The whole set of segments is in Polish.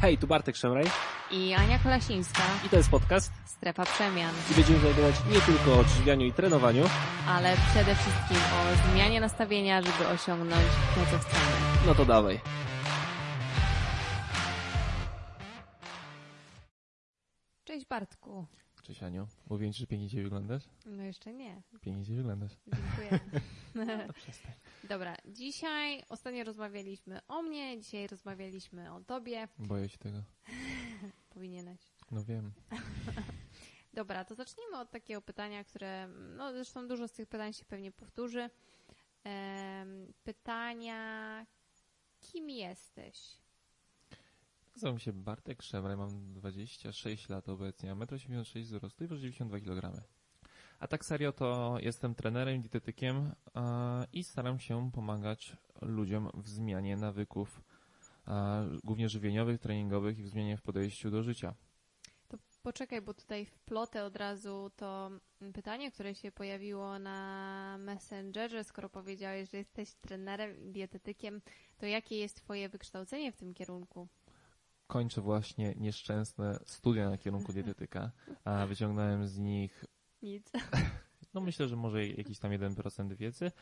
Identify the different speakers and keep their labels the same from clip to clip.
Speaker 1: Hej, tu Bartek Szemraj
Speaker 2: i Ania Kolasińska.
Speaker 1: i to jest podcast
Speaker 2: Strefa Przemian.
Speaker 1: i będziemy znajdować nie tylko o odżywianiu i trenowaniu,
Speaker 2: Ale przede wszystkim o zmianie nastawienia, żeby osiągnąć to, co chcemy.
Speaker 1: no to dawaj.
Speaker 2: Cześć Bartku.
Speaker 1: Cześć Aniu, mówiłem ci, że pięknie dzisiaj wyglądasz?
Speaker 2: No jeszcze nie.
Speaker 1: Pięknie dzisiaj wyglądasz.
Speaker 2: Dziękuję.
Speaker 1: No.
Speaker 2: Dobra, dzisiaj ostatnio rozmawialiśmy o mnie, dzisiaj rozmawialiśmy o tobie.
Speaker 1: Boję się tego.
Speaker 2: Powinieneś.
Speaker 1: No wiem.
Speaker 2: Dobra, to zacznijmy od takiego pytania, które, no zresztą dużo z tych pytań się pewnie powtórzy. Em, pytania, kim jesteś?
Speaker 1: Nazywam się Bartek Szemraj, mam 26 lat obecnie, mam 1,86 m wzrostu i waży 92 kg. A tak serio to jestem trenerem, dietetykiem i staram się pomagać ludziom w zmianie nawyków, głównie żywieniowych, treningowych i w zmianie w podejściu do życia.
Speaker 2: To poczekaj, bo tutaj wplotę od razu to pytanie, które się pojawiło na Messengerze, skoro powiedziałeś, że jesteś trenerem i dietetykiem, to jakie jest twoje wykształcenie w tym kierunku?
Speaker 1: Kończę właśnie nieszczęsne studia na kierunku dietetyka, a wyciągnąłem z nich
Speaker 2: Nic.
Speaker 1: No myślę, że może jakiś tam 1% wiedzy,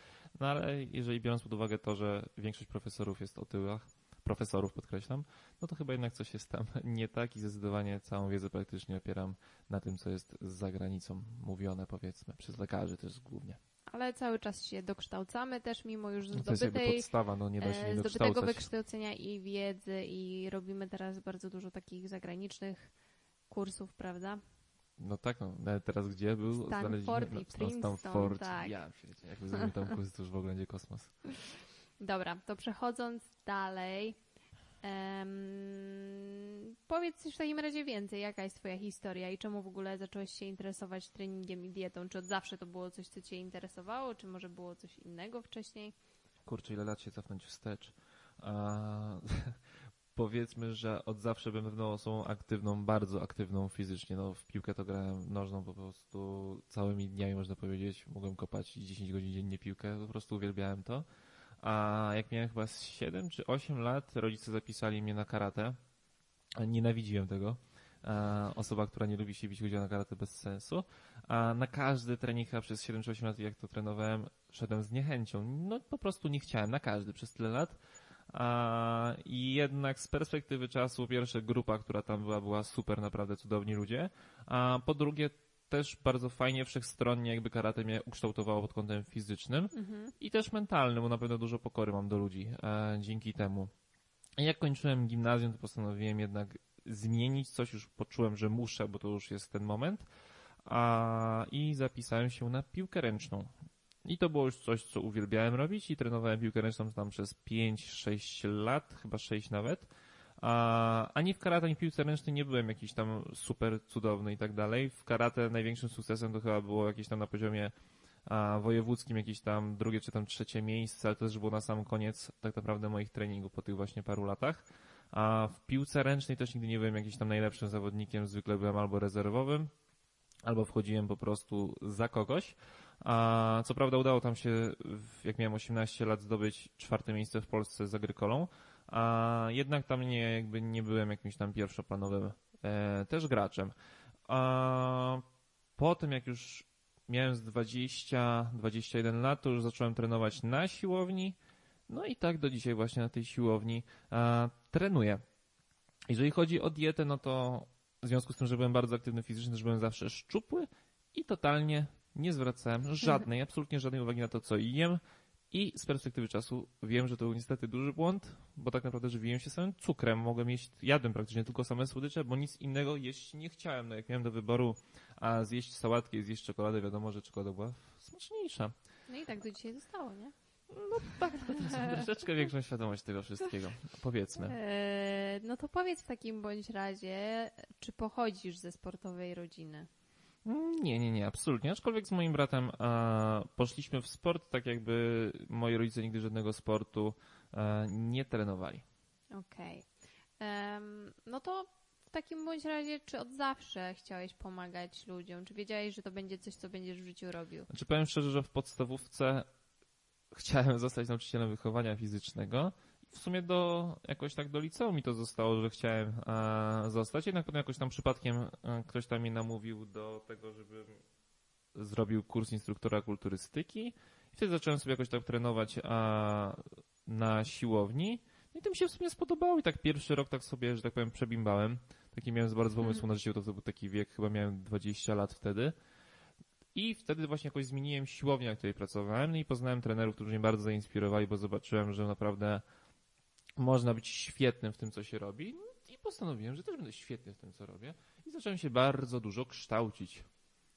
Speaker 1: no ale jeżeli biorąc pod uwagę to, że większość profesorów jest o tyłach, profesorów podkreślam, no to chyba jednak coś jest tam nie tak i zdecydowanie całą wiedzę praktycznie opieram na tym, co jest za granicą mówione powiedzmy, przez lekarzy też głównie.
Speaker 2: Ale cały czas się dokształcamy też, mimo już
Speaker 1: No to jest jakby
Speaker 2: zdobytej,
Speaker 1: podstawa, no nie da się
Speaker 2: e,
Speaker 1: nie
Speaker 2: zdobytego wykształcenia i wiedzy i robimy teraz bardzo dużo takich zagranicznych kursów, prawda?
Speaker 1: No tak, no teraz gdzie był?
Speaker 2: Stanford
Speaker 1: Znaleźliśmy-
Speaker 2: i Princeton,
Speaker 1: Stanford,
Speaker 2: tak.
Speaker 1: ja przecież, jak zrobimy tam kurs, to już w ogóle będzie kosmos.
Speaker 2: Dobra, to przechodząc dalej, em, powiedz coś w takim razie więcej, jaka jest twoja historia i czemu w ogóle zacząłeś się interesować treningiem i dietą? Czy od zawsze to było coś, co cię interesowało, czy może było coś innego wcześniej?
Speaker 1: Kurczę, ile lat się cofnąć wstecz. Powiedzmy, że od zawsze byłem pewną osobą aktywną, bardzo aktywną fizycznie. No, w piłkę to grałem nożną po prostu całymi dniami, można powiedzieć. Mogłem kopać 10 godzin dziennie piłkę, po prostu uwielbiałem to. A jak miałem chyba z 7 czy 8 lat, rodzice zapisali mnie na karate. Nienawidziłem tego. Osoba, która nie lubi się bić, chodziła na karate bez sensu. A na każdy trening przez 7 czy 8 lat, jak to trenowałem, szedłem z niechęcią. No po prostu nie chciałem, na każdy przez tyle lat. A, I jednak z perspektywy czasu, pierwsza grupa, która tam była, była super, naprawdę cudowni ludzie. A po drugie, też bardzo fajnie, wszechstronnie jakby karate mnie ukształtowało pod kątem fizycznym
Speaker 2: Mhm.
Speaker 1: i też mentalnym, bo na pewno dużo pokory mam do ludzi e, dzięki temu. I jak kończyłem gimnazjum, to postanowiłem jednak zmienić coś, już poczułem, że muszę, bo to już jest ten moment. A, I zapisałem się na piłkę ręczną. I to było już coś, co uwielbiałem robić i trenowałem piłkę ręczną tam przez 5-6 lat, chyba 6 nawet. A, ani w karate, ani w piłce ręcznej nie byłem jakiś tam super cudowny i tak dalej. W karate największym sukcesem to chyba było jakieś tam na poziomie a, wojewódzkim jakieś tam drugie czy tam trzecie miejsce, ale to też było na sam koniec tak naprawdę moich treningów po tych właśnie paru latach. A w piłce ręcznej też nigdy nie byłem jakimś tam najlepszym zawodnikiem, zwykle byłem albo rezerwowym, albo wchodziłem po prostu za kogoś. A co prawda udało tam się, jak miałem 18 lat, zdobyć czwarte miejsce w Polsce z Agrykolą, a jednak tam nie, jakby nie byłem jakimś tam pierwszoplanowym e, też graczem. A potem jak już miałem z 20-21 lat, to już zacząłem trenować na siłowni. No i tak do dzisiaj właśnie na tej siłowni a, trenuję. Jeżeli chodzi o dietę, no to w związku z tym, że byłem bardzo aktywny fizycznie, też byłem zawsze szczupły i totalnie nie zwracałem żadnej, absolutnie żadnej uwagi na to, co jem. I z perspektywy czasu wiem, że to był niestety duży błąd, bo tak naprawdę żywiłem się samym cukrem. Mogłem jeść, jadłem praktycznie tylko same słodycze, bo nic innego jeść nie chciałem. No jak miałem do wyboru, a zjeść sałatkę i zjeść czekoladę, wiadomo, że czekolada była smaczniejsza.
Speaker 2: No i tak do dzisiaj zostało, nie?
Speaker 1: Tak, teraz mam troszeczkę większą świadomość tego wszystkiego. Powiedzmy.
Speaker 2: Eee, no to powiedz w takim bądź razie, czy pochodzisz ze sportowej rodziny?
Speaker 1: Nie, nie, nie, absolutnie. Aczkolwiek z moim bratem e, poszliśmy w sport, tak jakby moi rodzice nigdy żadnego sportu e, nie trenowali.
Speaker 2: Okej. Em, no to w takim bądź razie, czy od zawsze chciałeś pomagać ludziom? Czy wiedziałeś, że to będzie coś, co będziesz w życiu robił?
Speaker 1: Znaczy powiem szczerze, że w podstawówce chciałem zostać nauczycielem wychowania fizycznego w sumie do, jakoś tak do liceum mi to zostało, że chciałem e, zostać, jednak potem jakoś tam przypadkiem e, ktoś tam mnie namówił do tego, żebym zrobił kurs instruktora kulturystyki. I wtedy zacząłem sobie jakoś tak trenować a, na siłowni. No i to mi się w sumie spodobało i tak pierwszy rok tak sobie, że tak powiem, przebimbałem. Taki miałem bardzo pomysł na życie, to, to był taki wiek, chyba miałem 20 lat wtedy. I wtedy właśnie jakoś zmieniłem siłownię, na której pracowałem. No i poznałem trenerów, którzy mnie bardzo zainspirowali, bo zobaczyłem, że naprawdę można być świetnym w tym, co się robi. I postanowiłem, że też będę świetny w tym, co robię. I zacząłem się bardzo dużo kształcić.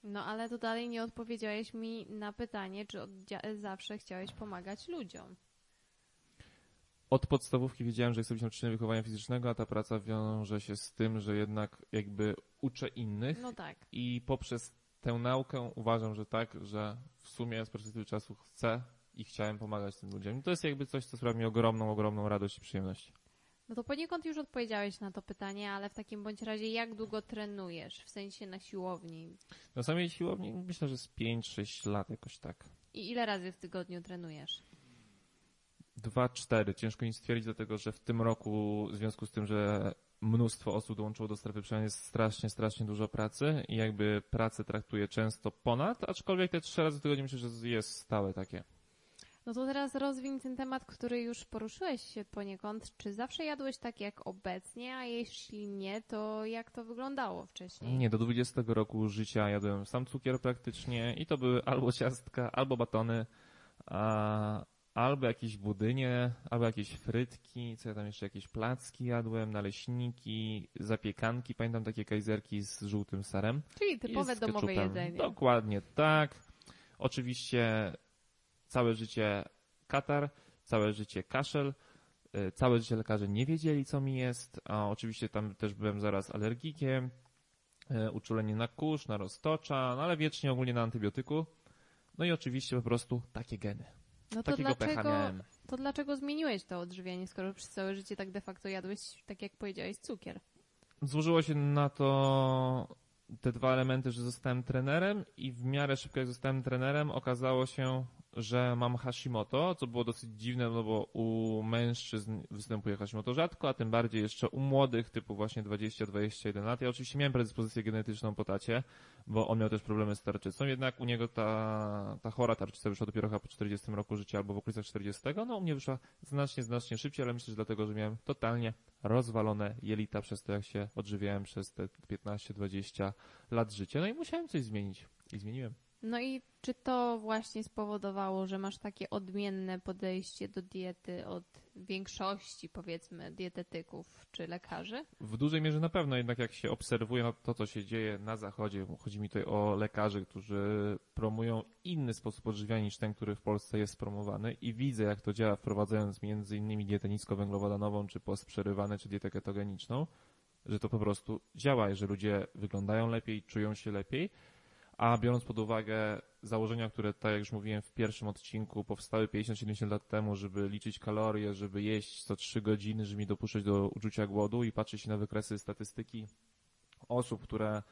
Speaker 2: No ale to dalej nie odpowiedziałeś mi na pytanie, czy od zawsze chciałeś pomagać ludziom.
Speaker 1: Od podstawówki wiedziałem, że chcę być nauczycielem wychowania fizycznego, a ta praca wiąże się z tym, że jednak jakby uczę innych.
Speaker 2: No tak.
Speaker 1: I poprzez tę naukę uważam, że tak, że w sumie z perspektywy czasu chcę i chciałem pomagać tym ludziom. I to jest jakby coś, co sprawia mi ogromną, ogromną radość i przyjemność.
Speaker 2: No to poniekąd już odpowiedziałeś na to pytanie, ale w takim bądź razie jak długo trenujesz? W sensie na siłowni?
Speaker 1: Na samej siłowni myślę, że z 5-6 lat jakoś tak.
Speaker 2: I ile razy w tygodniu trenujesz?
Speaker 1: Dwa, cztery. Ciężko mi stwierdzić, dlatego że w tym roku, w związku z tym, że mnóstwo osób dołączyło do strefy przemian, jest strasznie, strasznie dużo pracy i jakby pracę traktuję często ponad, aczkolwiek te trzy razy w tygodniu myślę, że jest stałe takie.
Speaker 2: No to teraz rozwiń ten temat, który już poruszyłeś się poniekąd. Czy zawsze jadłeś tak jak obecnie, a jeśli nie, to jak to wyglądało wcześniej?
Speaker 1: Nie, do 20 roku życia jadłem sam cukier praktycznie i to były albo ciastka, albo batony, a, albo jakieś budynie, albo jakieś frytki, co ja tam jeszcze, jakieś placki jadłem, naleśniki, zapiekanki, pamiętam takie kajzerki z żółtym serem.
Speaker 2: Czyli typowe domowe jedzenie.
Speaker 1: Dokładnie tak. Oczywiście całe życie katar, całe życie kaszel, y, całe życie lekarze nie wiedzieli, co mi jest, a oczywiście tam też byłem zaraz alergikiem, y, uczulenie na kurz, na roztocza, no ale wiecznie ogólnie na antybiotyku. No i oczywiście po prostu takie geny.
Speaker 2: No to dlaczego, to dlaczego zmieniłeś to odżywianie, skoro przez całe życie tak de facto jadłeś, tak jak powiedziałeś, cukier?
Speaker 1: Złożyło się na to te dwa elementy, że zostałem trenerem i w miarę szybko jak zostałem trenerem okazało się, że mam Hashimoto, co było dosyć dziwne, no bo u mężczyzn występuje Hashimoto rzadko, a tym bardziej jeszcze u młodych, typu właśnie 20-21 lat. Ja oczywiście miałem predyspozycję genetyczną po tacie, bo on miał też problemy z tarczycą, jednak u niego ta, ta chora tarczyca wyszła dopiero chyba po 40 roku życia albo w okolicach 40. No u mnie wyszła znacznie, znacznie szybciej, ale myślę, że dlatego, że miałem totalnie rozwalone jelita przez to, jak się odżywiałem przez te 15-20 lat życia. No i musiałem coś zmienić. I zmieniłem.
Speaker 2: No i czy to właśnie spowodowało, że masz takie odmienne podejście do diety od większości, powiedzmy, dietetyków czy lekarzy?
Speaker 1: W dużej mierze na pewno, jednak jak się obserwuje no, to, co się dzieje na zachodzie, chodzi mi tutaj o lekarzy, którzy promują inny sposób odżywiania niż ten, który w Polsce jest promowany i widzę, jak to działa, wprowadzając między innymi dietę niskowęglowodanową, czy postprzerywane, czy dietę ketogeniczną, że to po prostu działa, że ludzie wyglądają lepiej, czują się lepiej, a biorąc pod uwagę założenia, które, tak jak już mówiłem w pierwszym odcinku, powstały 50-70 lat temu, żeby liczyć kalorie, żeby jeść co 3 godziny, żeby mi dopuszczać do uczucia głodu i patrzeć na wykresy statystyki osób, które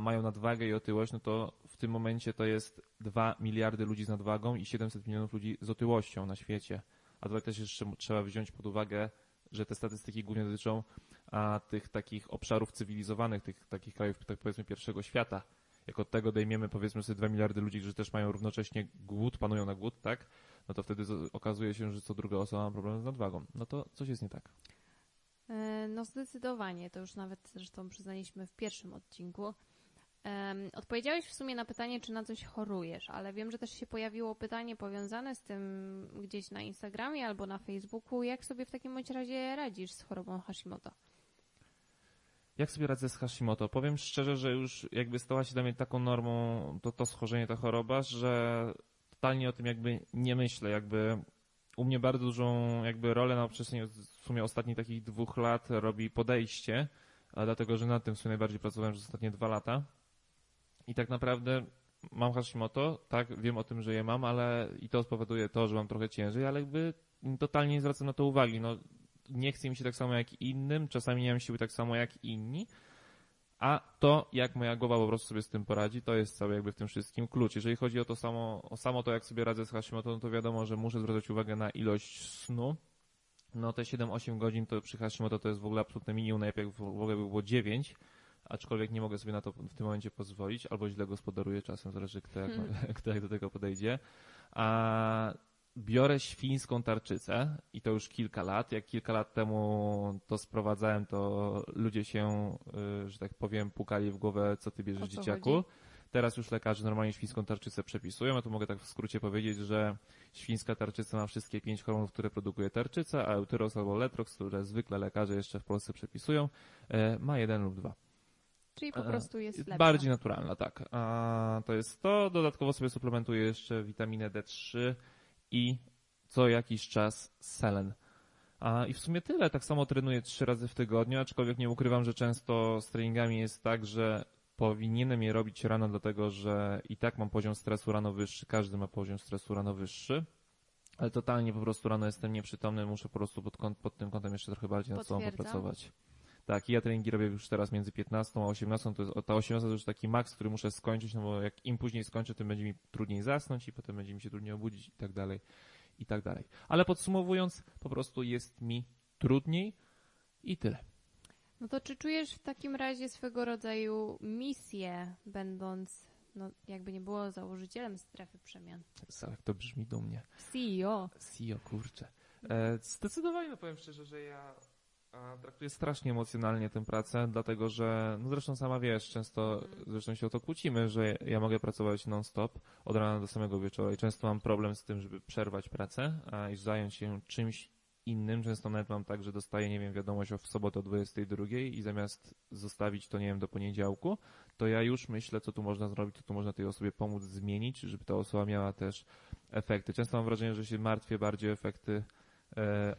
Speaker 1: mają nadwagę i otyłość, no to w tym momencie to jest 2 miliardy ludzi z nadwagą i 700 milionów ludzi z otyłością na świecie. A tutaj też jeszcze trzeba wziąć pod uwagę, że te statystyki głównie dotyczą tych takich obszarów cywilizowanych, tych takich krajów, tak powiedzmy, pierwszego świata jak od tego dejmiemy powiedzmy sobie 2 miliardy ludzi, którzy też mają równocześnie głód, panują na głód, tak? No to wtedy okazuje się, że co druga osoba ma problem z nadwagą. No to coś jest nie tak.
Speaker 2: E, no zdecydowanie, to już nawet zresztą przyznaliśmy w pierwszym odcinku. Odpowiedziałeś w sumie na pytanie, czy na coś chorujesz, ale wiem, że też się pojawiło pytanie powiązane z tym gdzieś na Instagramie albo na Facebooku. Jak sobie w takim bądź razie radzisz z chorobą Hashimoto?
Speaker 1: Jak sobie radzę z Hashimoto? Powiem szczerze, że już jakby stała się dla mnie taką normą to, to schorzenie, ta choroba, że totalnie o tym jakby nie myślę. Jakby u mnie bardzo dużą jakby rolę na przestrzeni w sumie ostatnich takich dwóch lat robi podejście, dlatego, że nad tym w sumie najbardziej pracowałem przez ostatnie dwa lata. I tak naprawdę mam Hashimoto, tak, wiem o tym, że je mam, ale i to spowoduje to, że mam trochę ciężej, ale jakby totalnie nie zwracam na to uwagi. No, nie chce mi się tak samo jak innym, czasami nie mam siły tak samo jak inni, a to, jak moja głowa po prostu sobie z tym poradzi, to jest cały jakby w tym wszystkim klucz. Jeżeli chodzi o to samo, o samo to, jak sobie radzę z Hashimoto, no to wiadomo, że muszę zwracać uwagę na ilość snu, no te 7-8 godzin to przy Hashimoto to jest w ogóle absolutne minimum, najlepiej w ogóle by było 9, aczkolwiek nie mogę sobie na to w tym momencie pozwolić, albo źle gospodaruję czasem, zależy kto jak,
Speaker 2: Hmm.
Speaker 1: kto jak do tego podejdzie. A biorę świńską tarczycę i to już kilka lat. Jak kilka lat temu to sprowadzałem, to ludzie się, y, że tak powiem, pukali w głowę, co ty bierzesz
Speaker 2: co
Speaker 1: dzieciaku.
Speaker 2: chodzi?
Speaker 1: Teraz już lekarze normalnie świńską tarczycę przepisują. Ja tu mogę tak w skrócie powiedzieć, że świńska tarczyca ma wszystkie pięć hormonów, które produkuje tarczyca, a eutyros albo letrox, które zwykle lekarze jeszcze w Polsce przepisują, e, ma jeden lub dwa.
Speaker 2: Czyli po prostu jest lepsza.
Speaker 1: Bardziej naturalna, tak. A to jest to. Dodatkowo sobie suplementuję jeszcze witaminę D3 i co jakiś czas selen. A, I w sumie tyle. Tak samo trenuję trzy razy w tygodniu, aczkolwiek nie ukrywam, że często z treningami jest tak, że powinienem je robić rano, dlatego że i tak mam poziom stresu rano wyższy, każdy ma poziom stresu rano wyższy. Ale totalnie po prostu rano jestem nieprzytomny, muszę po prostu pod, kąt, pod tym kątem jeszcze trochę bardziej nad sobą popracować. Tak, i ja treningi robię już teraz między 15 a 18, to jest, ta 18 to już taki maks, który muszę skończyć, no bo jak im później skończę, tym będzie mi trudniej zasnąć i potem będzie mi się trudniej obudzić i tak dalej, i tak dalej. Ale podsumowując, po prostu jest mi trudniej i tyle.
Speaker 2: No to czy czujesz w takim razie swego rodzaju misję, będąc, no jakby nie było, założycielem strefy przemian?
Speaker 1: Jak to brzmi dumnie.
Speaker 2: CEO.
Speaker 1: CEO, kurczę. E, zdecydowanie, no powiem szczerze, że ja a, traktuję strasznie emocjonalnie tę pracę, dlatego że, no zresztą sama wiesz, często, zresztą się o to kłócimy, że ja mogę pracować non-stop od rana do samego wieczora i często mam problem z tym, żeby przerwać pracę a, i zająć się czymś innym. Często nawet mam tak, że dostaję, nie wiem, wiadomość o w sobotę o 22 i zamiast zostawić to, nie wiem, do poniedziałku, to ja już myślę, co tu można zrobić, co tu można tej osobie pomóc zmienić, żeby ta osoba miała też efekty. Często mam wrażenie, że się martwię bardziej o efekty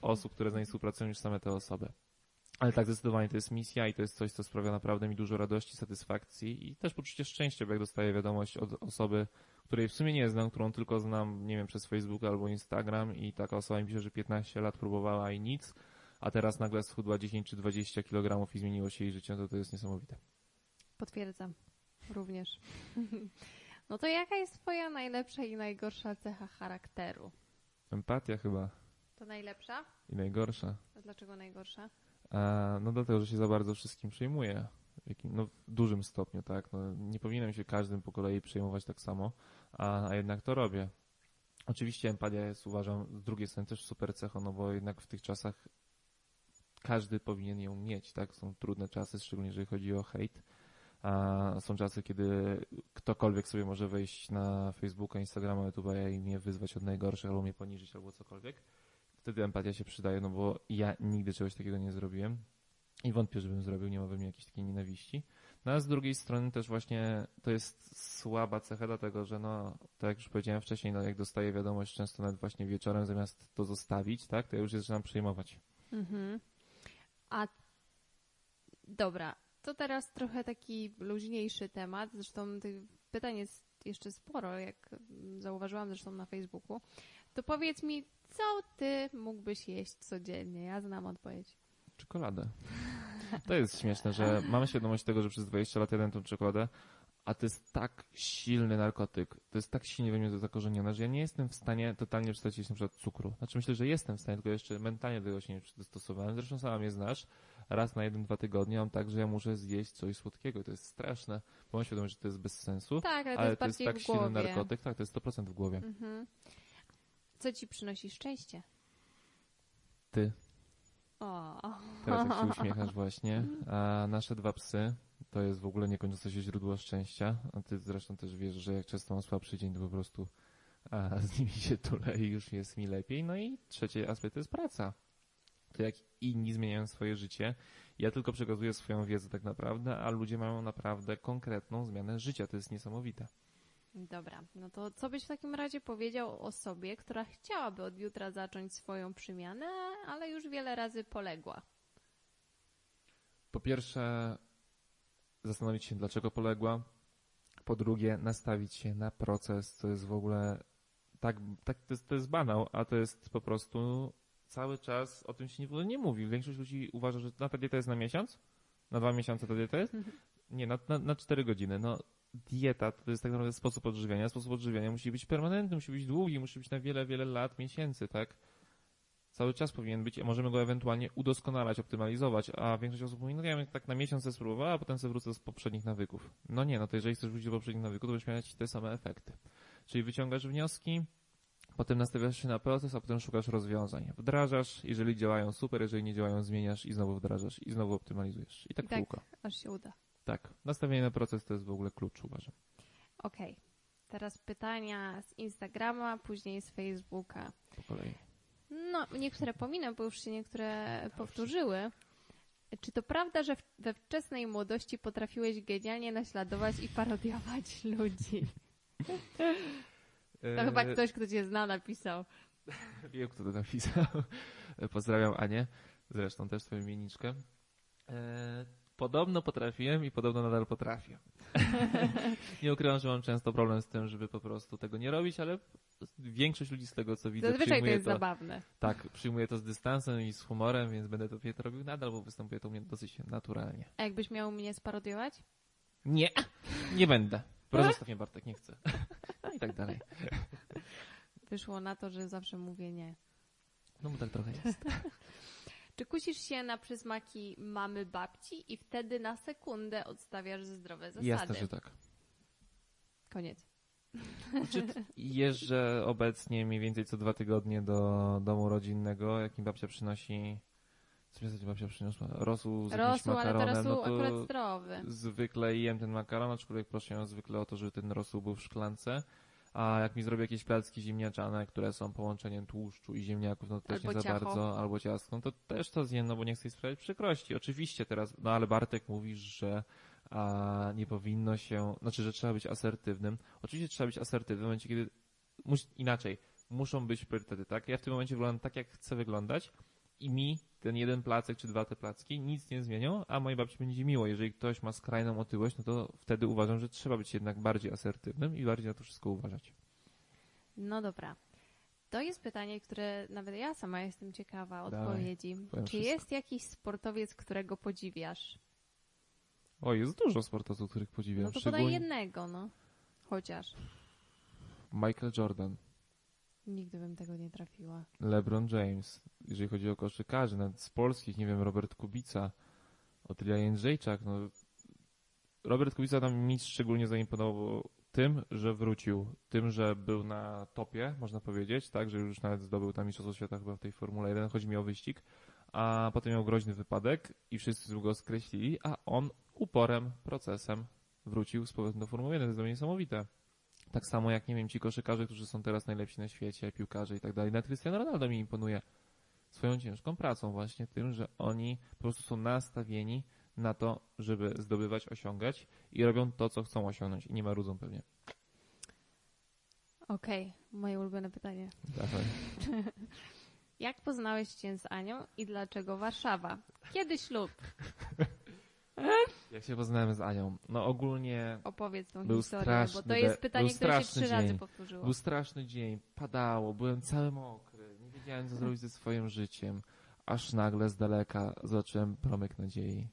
Speaker 1: osób, które z nami współpracują, niż same te osoby. Ale tak, zdecydowanie to jest misja i to jest coś, co sprawia naprawdę mi dużo radości, satysfakcji i też poczucie szczęścia, bo jak dostaję wiadomość od osoby, której w sumie nie znam, którą tylko znam, nie wiem, przez Facebook albo Instagram i taka osoba mi pisze, że 15 lat próbowała i nic, a teraz nagle schudła 10 czy 20 kg i zmieniło się jej życie, to to jest niesamowite.
Speaker 2: Potwierdzam. Również. No to jaka jest twoja najlepsza i najgorsza cecha charakteru?
Speaker 1: Empatia chyba
Speaker 2: To najlepsza?
Speaker 1: i najgorsza.
Speaker 2: A dlaczego najgorsza?
Speaker 1: A, no dlatego, że się za bardzo wszystkim przejmuję. W, jakim, no, w dużym stopniu, tak. No, nie powinienem się każdym po kolei przejmować tak samo, a, a jednak to robię. Oczywiście empatia jest, uważam, z drugiej strony też super cechą, no bo jednak w tych czasach każdy powinien ją mieć, tak? Są trudne czasy, szczególnie jeżeli chodzi o hejt. A są czasy, kiedy ktokolwiek sobie może wejść na Facebooka, Instagrama, YouTube'a i mnie wyzwać od najgorszych, albo mnie poniżyć, albo cokolwiek. Wtedy empatia się przydaje, no bo ja nigdy czegoś takiego nie zrobiłem i wątpię, żebym zrobił, nie ma we mnie jakiejś takiej nienawiści. No a z drugiej strony też właśnie to jest słaba cecha, dlatego że no, tak jak już powiedziałem wcześniej, no jak dostaję wiadomość często nawet właśnie wieczorem, zamiast to zostawić, tak, to ja już zaczynam przejmować.
Speaker 2: Mhm. A dobra, to teraz trochę taki luźniejszy temat. Zresztą tych pytań jest jeszcze sporo, jak zauważyłam zresztą na Facebooku. To powiedz mi, co ty mógłbyś jeść codziennie? Ja znam odpowiedź.
Speaker 1: Czekoladę. To jest śmieszne, że mamy świadomość tego, że przez 20 lat jadłem tą czekoladę, a to jest tak silny narkotyk, to jest tak silnie we mnie zakorzenione, że ja nie jestem w stanie totalnie przestać na przykład cukru. Znaczy myślę, że jestem w stanie, tylko jeszcze mentalnie do tego się nie przystosowałem. Zresztą sama mnie znasz, raz na jeden, dwa tygodnie mam tak, że ja muszę zjeść coś słodkiego to jest straszne, bo mam świadomość, że to jest bez sensu,
Speaker 2: Tak, ale to
Speaker 1: ale
Speaker 2: jest
Speaker 1: to jest tak silny narkotyk, tak, to jest 100% w głowie.
Speaker 2: Mhm. Co ci przynosi szczęście?
Speaker 1: Ty,
Speaker 2: O.
Speaker 1: teraz jak się uśmiechasz właśnie, a nasze dwa psy to jest w ogóle niekończące się źródło szczęścia, a ty zresztą też wiesz, że jak często mam słabszy dzień, to po prostu a, z nimi się tule i już jest mi lepiej. No i trzeci aspekt to jest praca. To jak inni zmieniają swoje życie, ja tylko przekazuję swoją wiedzę tak naprawdę, a ludzie mają naprawdę konkretną zmianę życia. To jest niesamowite.
Speaker 2: Dobra, no to co byś w takim razie powiedział osobie, która chciałaby od jutra zacząć swoją przemianę, ale już wiele razy poległa?
Speaker 1: Po pierwsze, zastanowić się, dlaczego poległa. Po drugie, nastawić się na proces, co jest w ogóle tak, tak to, jest, to jest banał, a to jest po prostu cały czas o tym się w ogóle nie mówi. Większość ludzi uważa, że na ta dieta jest na miesiąc, na dwa miesiące ta dieta jest. Nie, na, na, na cztery godziny. No, dieta to jest tak naprawdę sposób odżywiania. Sposób odżywiania musi być permanentny, musi być długi, musi być na wiele, wiele lat, miesięcy, tak? cały czas powinien być, a możemy go ewentualnie udoskonalać, optymalizować, a większość osób mówi, no ja bym tak na miesiąc spróbowała, a potem sobie wrócę z poprzednich nawyków. No nie, no to jeżeli chcesz wrócić do poprzednich nawyków, to będziesz mieć te same efekty. Czyli wyciągasz wnioski, potem nastawiasz się na proces, a potem szukasz rozwiązań. Wdrażasz, jeżeli działają super, jeżeli nie działają zmieniasz i znowu wdrażasz i znowu optymalizujesz. I tak,
Speaker 2: I tak.
Speaker 1: kółko.
Speaker 2: Aż się uda.
Speaker 1: Tak. Nastawienie na proces to jest w ogóle klucz, uważam.
Speaker 2: Okej. Teraz pytania z Instagrama, później z Facebooka.
Speaker 1: Po kolei.
Speaker 2: No, niektóre pominę, bo już się niektóre powtórzyły. Czy to prawda, że we wczesnej młodości potrafiłeś genialnie naśladować i parodiować ludzi? To chyba
Speaker 1: Eee,
Speaker 2: ktoś, kto cię zna, napisał.
Speaker 1: Wiem, kto to napisał. Pozdrawiam Anię, zresztą też twoją imienniczkę. Podobno potrafiłem i podobno nadal potrafię. nie ukrywam, że mam często problem z tym, żeby po prostu tego nie robić, ale większość ludzi z tego, co widzę,
Speaker 2: Zazwyczaj to jest zabawne.
Speaker 1: tak, przyjmuje to z dystansem i z humorem, więc będę to, to robił nadal, bo występuje to u mnie dosyć naturalnie.
Speaker 2: A jakbyś miał mnie sparodiować?
Speaker 1: Nie, nie będę. Proszę, zostaw mnie Bartek, nie chcę. No i tak dalej.
Speaker 2: Wyszło na to, że zawsze mówię nie.
Speaker 1: No bo tak trochę jest.
Speaker 2: Czy kusisz się na przysmaki mamy babci i wtedy na sekundę odstawiasz zdrowe zasady?
Speaker 1: Jasne, że tak.
Speaker 2: Koniec.
Speaker 1: Znaczy, jeżdżę obecnie mniej więcej co dwa tygodnie do domu rodzinnego, jak mi babcia przynosi. Co mi babcia przyniosła? Rosół z
Speaker 2: Rosół, ale rosół
Speaker 1: no to
Speaker 2: akurat zdrowy.
Speaker 1: zwykle jem ten makaron, aczkolwiek proszę ją zwykle o to, żeby ten rosół był w szklance. A jak mi zrobię jakieś placki ziemniaczane, które są połączeniem tłuszczu i ziemniaków, no to też
Speaker 2: Albo
Speaker 1: nie za
Speaker 2: ciacho.
Speaker 1: bardzo, albo ciastką, to też to zjem, no bo nie chcę sprawiać przykrości. Oczywiście teraz, no ale Bartek mówisz, że a, nie powinno się, znaczy, że trzeba być asertywnym. Oczywiście trzeba być asertywnym w momencie, kiedy, inaczej, muszą być priorytety, tak? Ja w tym momencie wyglądam tak, jak chcę wyglądać i mi ten jeden placek czy dwa te placki nic nie zmienią, a mojej babci będzie miło. Jeżeli ktoś ma skrajną otyłość, no to wtedy uważam, że trzeba być jednak bardziej asertywnym i bardziej na to wszystko uważać.
Speaker 2: No dobra. To jest pytanie, które nawet ja sama jestem ciekawa odpowiedzi.
Speaker 1: powiem
Speaker 2: Czy
Speaker 1: wszystko.
Speaker 2: jest jakiś sportowiec, którego podziwiasz?
Speaker 1: O, jest dużo sportowców, których podziwiam.
Speaker 2: No to podaj
Speaker 1: Szczególnie
Speaker 2: jednego, no. Chociaż.
Speaker 1: Michael Jordan,
Speaker 2: Nigdy bym tego nie trafiła.
Speaker 1: LeBron James, jeżeli chodzi o koszykarzy, nawet z polskich, nie wiem, Robert Kubica, Otylia Jędrzejczak, no Robert Kubica tam mi szczególnie zaimponował tym, że wrócił, tym, że był na topie, można powiedzieć, tak, że już nawet zdobył tam Mistrzostwo Świata chyba w tej Formule 1, chodzi mi o wyścig, a potem miał groźny wypadek i wszyscy go skreślili, a on uporem, procesem wrócił z powrotem do Formuły 1, to jest dla mnie niesamowite. Tak samo jak, nie wiem, ci koszykarze, którzy są teraz najlepsi na świecie, piłkarze i tak dalej. Nawet Cristiano Ronaldo mi imponuje swoją ciężką pracą właśnie tym, że oni po prostu są nastawieni na to, żeby zdobywać, osiągać i robią to, co chcą osiągnąć i nie marudzą pewnie.
Speaker 2: Okej, moje ulubione pytanie.
Speaker 1: Dawaj.
Speaker 2: Jak poznałeś się z Anią i dlaczego Warszawa? Kiedy ślub?
Speaker 1: Jak się poznałem z Anią? No ogólnie
Speaker 2: Opowiedz tą
Speaker 1: Był
Speaker 2: historię,
Speaker 1: straszny
Speaker 2: bo to jest pytanie, które się trzy razy
Speaker 1: dzień.
Speaker 2: powtórzyło.
Speaker 1: był straszny dzień, padało, byłem cały mokry, nie wiedziałem, co zrobić ze swoim życiem. Aż nagle z daleka zobaczyłem promyk nadziei,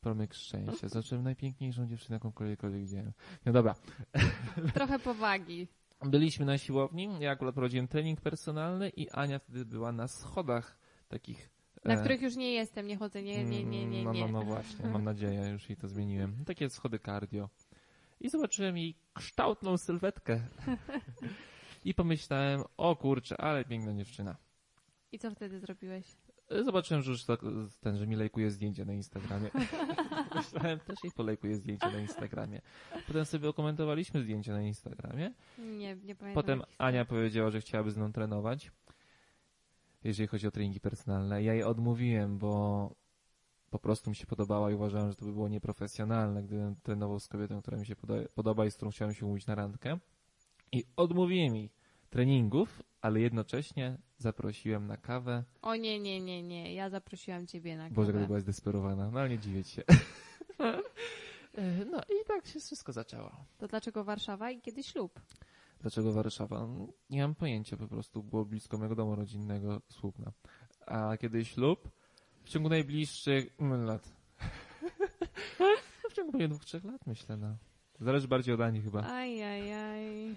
Speaker 1: promyk szczęścia. Zobaczyłem najpiękniejszą dziewczynę, jakąkolwiek widziałem. No dobra,
Speaker 2: Trochę powagi.
Speaker 1: Byliśmy na siłowni, ja akurat prowadziłem trening personalny i Ania wtedy była na schodach takich...
Speaker 2: Na
Speaker 1: e,
Speaker 2: których już nie jestem, nie chodzę, nie, nie, nie, nie,
Speaker 1: No, no, no właśnie, mam nadzieję, już jej to zmieniłem. Takie schody cardio. I zobaczyłem jej kształtną sylwetkę. I pomyślałem, o kurczę, ale piękna dziewczyna.
Speaker 2: I co wtedy zrobiłeś?
Speaker 1: Zobaczyłem, że już tak, ten, że mi lajkuje zdjęcia na Instagramie. Myślałem, też jej polajkuję zdjęcia na Instagramie. Potem sobie okomentowaliśmy zdjęcia na Instagramie.
Speaker 2: Nie, nie pamiętam.
Speaker 1: Potem Ania powiedziała, że chciałaby z mną trenować, jeżeli chodzi o treningi personalne. Ja jej odmówiłem, bo po prostu mi się podobała i uważałem, że to by było nieprofesjonalne, gdybym trenował z kobietą, która mi się podoba i z którą chciałem się umówić na randkę. I odmówiłem jej treningów, ale jednocześnie zaprosiłem na kawę.
Speaker 2: O nie, nie, nie, nie. Ja zaprosiłam ciebie na
Speaker 1: Boże,
Speaker 2: kawę.
Speaker 1: gdy była zdesperowana. No ale nie dziwię się. No i tak się wszystko zaczęło.
Speaker 2: To dlaczego Warszawa i kiedy ślub?
Speaker 1: Dlaczego Warszawa? Nie mam pojęcia, po prostu było blisko mojego domu rodzinnego, Słupna. A kiedy ślub? W ciągu najbliższych mm, lat. No, w ciągu pewnie dwóch, trzech lat myślę, no. Zależy bardziej od Ani chyba.
Speaker 2: Aj, aj, aj.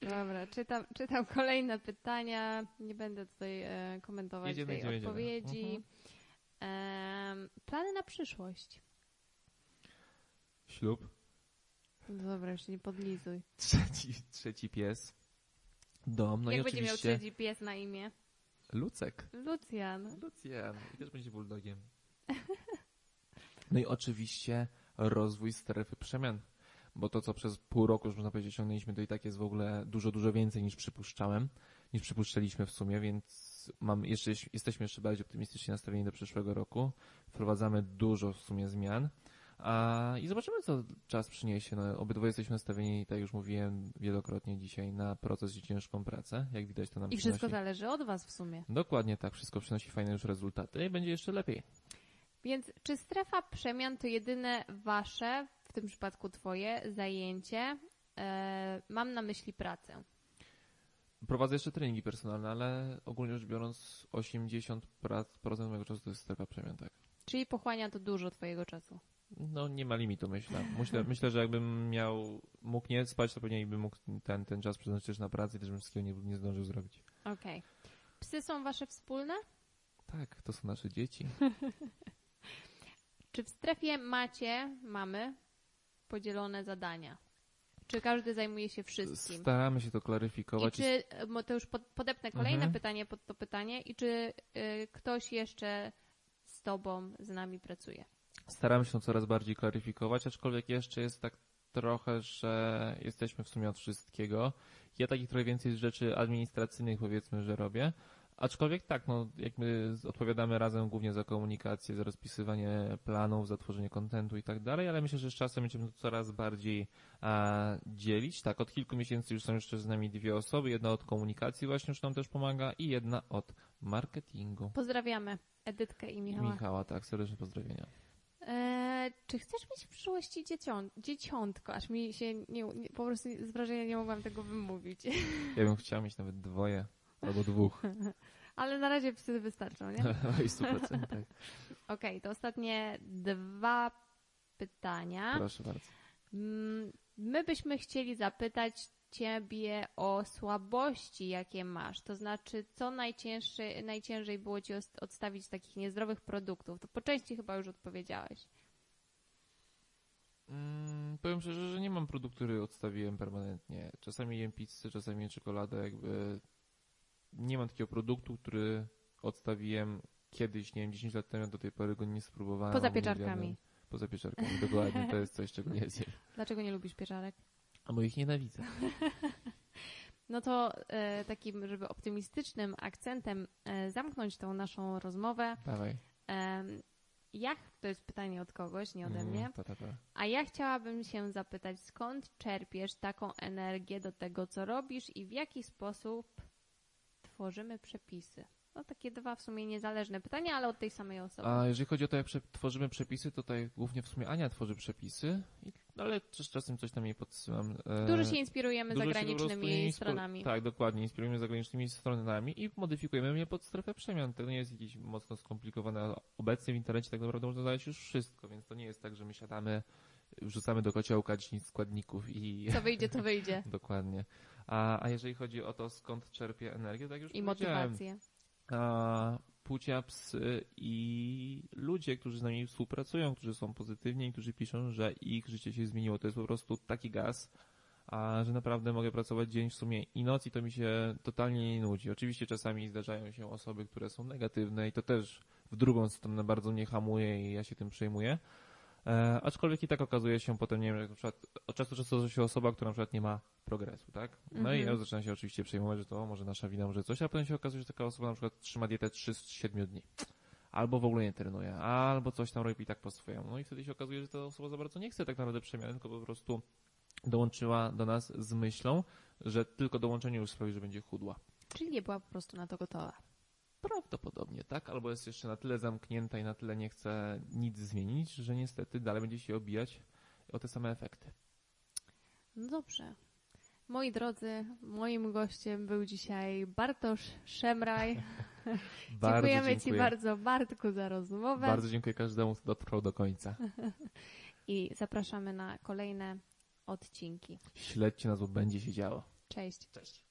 Speaker 2: Dobra, czytam, czytam kolejne pytania. Nie będę tutaj e, komentować
Speaker 1: Jedziemy,
Speaker 2: tej
Speaker 1: jedziemy, jedziemy.
Speaker 2: odpowiedzi. Em, plany na przyszłość.
Speaker 1: Ślub.
Speaker 2: No dobra, już nie podlizuj.
Speaker 1: Trzeci, trzeci pies. Dom. No
Speaker 2: Jak
Speaker 1: i
Speaker 2: będzie miał
Speaker 1: oczywiście
Speaker 2: trzeci pies na imię?
Speaker 1: Lucek.
Speaker 2: Lucjan.
Speaker 1: Lucjan. I też będzie bulldogiem. No i oczywiście rozwój strefy przemian. Bo to, co przez pół roku już można powiedzieć osiągnęliśmy, to i tak jest w ogóle dużo, dużo więcej niż przypuszczałem, niż przypuszczaliśmy w sumie, więc mam jeszcze, jesteśmy jeszcze bardziej optymistycznie nastawieni do przyszłego roku. Wprowadzamy dużo w sumie zmian. A, I zobaczymy, co czas przyniesie. No, obydwoje jesteśmy nastawieni, tak już mówiłem wielokrotnie dzisiaj, na proces i ciężką pracę. Jak widać, to nam
Speaker 2: I wszystko
Speaker 1: przynosi.
Speaker 2: zależy od Was w sumie.
Speaker 1: Dokładnie tak, wszystko przynosi fajne już rezultaty i będzie jeszcze lepiej.
Speaker 2: Więc czy strefa przemian to jedyne Wasze, w tym przypadku Twoje, zajęcie? E, mam na myśli pracę.
Speaker 1: Prowadzę jeszcze treningi personalne, ale ogólnie rzecz biorąc 80% mojego czasu to jest strefa przemian, tak.
Speaker 2: Czyli pochłania to dużo Twojego czasu.
Speaker 1: No nie ma limitu, myślę. Myślę, myślę że jakbym miał, mógł nie spać, to pewnie bym mógł ten, ten czas przeznaczyć też na pracę i też bym wszystkiego nie, nie zdążył zrobić.
Speaker 2: Okej. Psy są Wasze wspólne?
Speaker 1: Tak, to są nasze dzieci.
Speaker 2: Czy w strefie macie, mamy, podzielone zadania? Czy każdy zajmuje się wszystkim?
Speaker 1: Staramy się to
Speaker 2: I
Speaker 1: klaryfikować.
Speaker 2: czy, bo to już pod, podepnę kolejne
Speaker 1: Mhm.
Speaker 2: pytanie pod to pytanie, i czy y, ktoś jeszcze z Tobą, z nami pracuje?
Speaker 1: Staramy się to coraz bardziej klaryfikować, aczkolwiek jeszcze jest tak trochę, że jesteśmy w sumie od wszystkiego. Ja takich trochę więcej rzeczy administracyjnych powiedzmy, że robię. Aczkolwiek tak, no jakby z- odpowiadamy razem głównie za komunikację, za rozpisywanie planów, za tworzenie kontentu i tak dalej, ale myślę, że z czasem będziemy to coraz bardziej a, dzielić. Tak, od kilku miesięcy już są jeszcze z nami dwie osoby, jedna od komunikacji właśnie już nam też pomaga i jedna od marketingu.
Speaker 2: Pozdrawiamy Edytkę i Michała.
Speaker 1: Michała, tak, serdeczne pozdrowienia.
Speaker 2: Czy chcesz mieć w przyszłości dziecią, dzieciątko? Aż mi się nie, nie, po prostu z wrażenia nie mogłam tego wymówić.
Speaker 1: Ja bym chciał mieć nawet dwoje albo dwóch.
Speaker 2: Ale na razie psy wystarczą, nie?
Speaker 1: Oj, 100%. Tak.
Speaker 2: Okej, to ostatnie dwa pytania.
Speaker 1: Proszę bardzo.
Speaker 2: Mm, My byśmy chcieli zapytać Ciebie o słabości, jakie masz. To znaczy, co najcięższe, najciężej było Ci odstawić z takich niezdrowych produktów? To po części chyba już odpowiedziałeś.
Speaker 1: Mm, powiem szczerze, że nie mam produktu, który odstawiłem permanentnie. Czasami jem pizzę, czasami jem czekoladę, jakby nie mam takiego produktu, który odstawiłem kiedyś, nie wiem, 10 lat temu, do tej pory go nie spróbowałem.
Speaker 2: Poza pieczarkami.
Speaker 1: Poza pieczarkami, dokładnie. To jest coś, czego nie zjem.
Speaker 2: Dlaczego nie lubisz pieczarek?
Speaker 1: A bo ich nienawidzę.
Speaker 2: No to e, takim, żeby optymistycznym akcentem e, zamknąć tą naszą rozmowę.
Speaker 1: Dawaj.
Speaker 2: em, jak, to jest pytanie od kogoś, nie ode
Speaker 1: Mm,
Speaker 2: mnie,
Speaker 1: Pa, pa, pa.
Speaker 2: a ja chciałabym się zapytać, skąd czerpiesz taką energię do tego, co robisz i w jaki sposób tworzymy przepisy? No takie dwa w sumie niezależne pytania, ale od tej samej osoby.
Speaker 1: A jeżeli chodzi o to, jak tworzymy przepisy, to tutaj głównie w sumie Ania tworzy przepisy, i, ale też czasem coś tam jej podsyłam. E,
Speaker 2: Dużo się inspirujemy
Speaker 1: Dużo się
Speaker 2: zagranicznymi
Speaker 1: inspo-
Speaker 2: stronami.
Speaker 1: Tak, dokładnie. Inspirujemy zagranicznymi stronami i modyfikujemy je pod strefę przemian. To nie jest jakieś mocno skomplikowane. Obecnie w internecie tak naprawdę można znaleźć już wszystko, więc to nie jest tak, że my siadamy, wrzucamy do kociołka 10 składników i...
Speaker 2: Co wyjdzie, to wyjdzie.
Speaker 1: Dokładnie. A, a jeżeli chodzi o to, skąd czerpię energię, tak już
Speaker 2: I motywację.
Speaker 1: A, płcia, psy i ludzie, którzy z nami współpracują, którzy są pozytywni którzy piszą, że ich życie się zmieniło. To jest po prostu taki gaz, a że naprawdę mogę pracować dzień w sumie i noc i to mi się totalnie nie nudzi. Oczywiście czasami zdarzają się osoby, które są negatywne i to też w drugą stronę bardzo mnie hamuje i ja się tym przejmuję. E, aczkolwiek i tak okazuje się potem, nie wiem, jak na przykład od czasu do czasu zdarza się osoba, która na przykład nie ma progresu, tak? No i
Speaker 2: Mhm.
Speaker 1: ja zaczynam się oczywiście przejmować, że to może nasza wina, może coś, a potem się okazuje, że taka osoba na przykład trzyma dietę 3 z 7 dni. Albo w ogóle nie trenuje, albo coś tam robi i tak po swojemu. No i wtedy się okazuje, że ta osoba za bardzo nie chce tak naprawdę przemiany, tylko po prostu dołączyła do nas z myślą, że tylko dołączenie już sprawi, że będzie chudła.
Speaker 2: Czyli nie była po prostu na to gotowa.
Speaker 1: Prawdopodobnie, tak? Albo jest jeszcze na tyle zamknięta i na tyle nie chce nic zmienić, że niestety dalej będzie się obijać o te same efekty.
Speaker 2: No dobrze. Moi drodzy, moim gościem był dzisiaj Bartosz Szemraj. Dziękujemy Ci bardzo, Bartku, za rozmowę
Speaker 1: Bardzo dziękuję każdemu, kto dotrwał do końca.
Speaker 2: i zapraszamy na kolejne odcinki.
Speaker 1: Śledźcie nas, bo będzie się działo.
Speaker 2: Cześć.
Speaker 1: Cześć.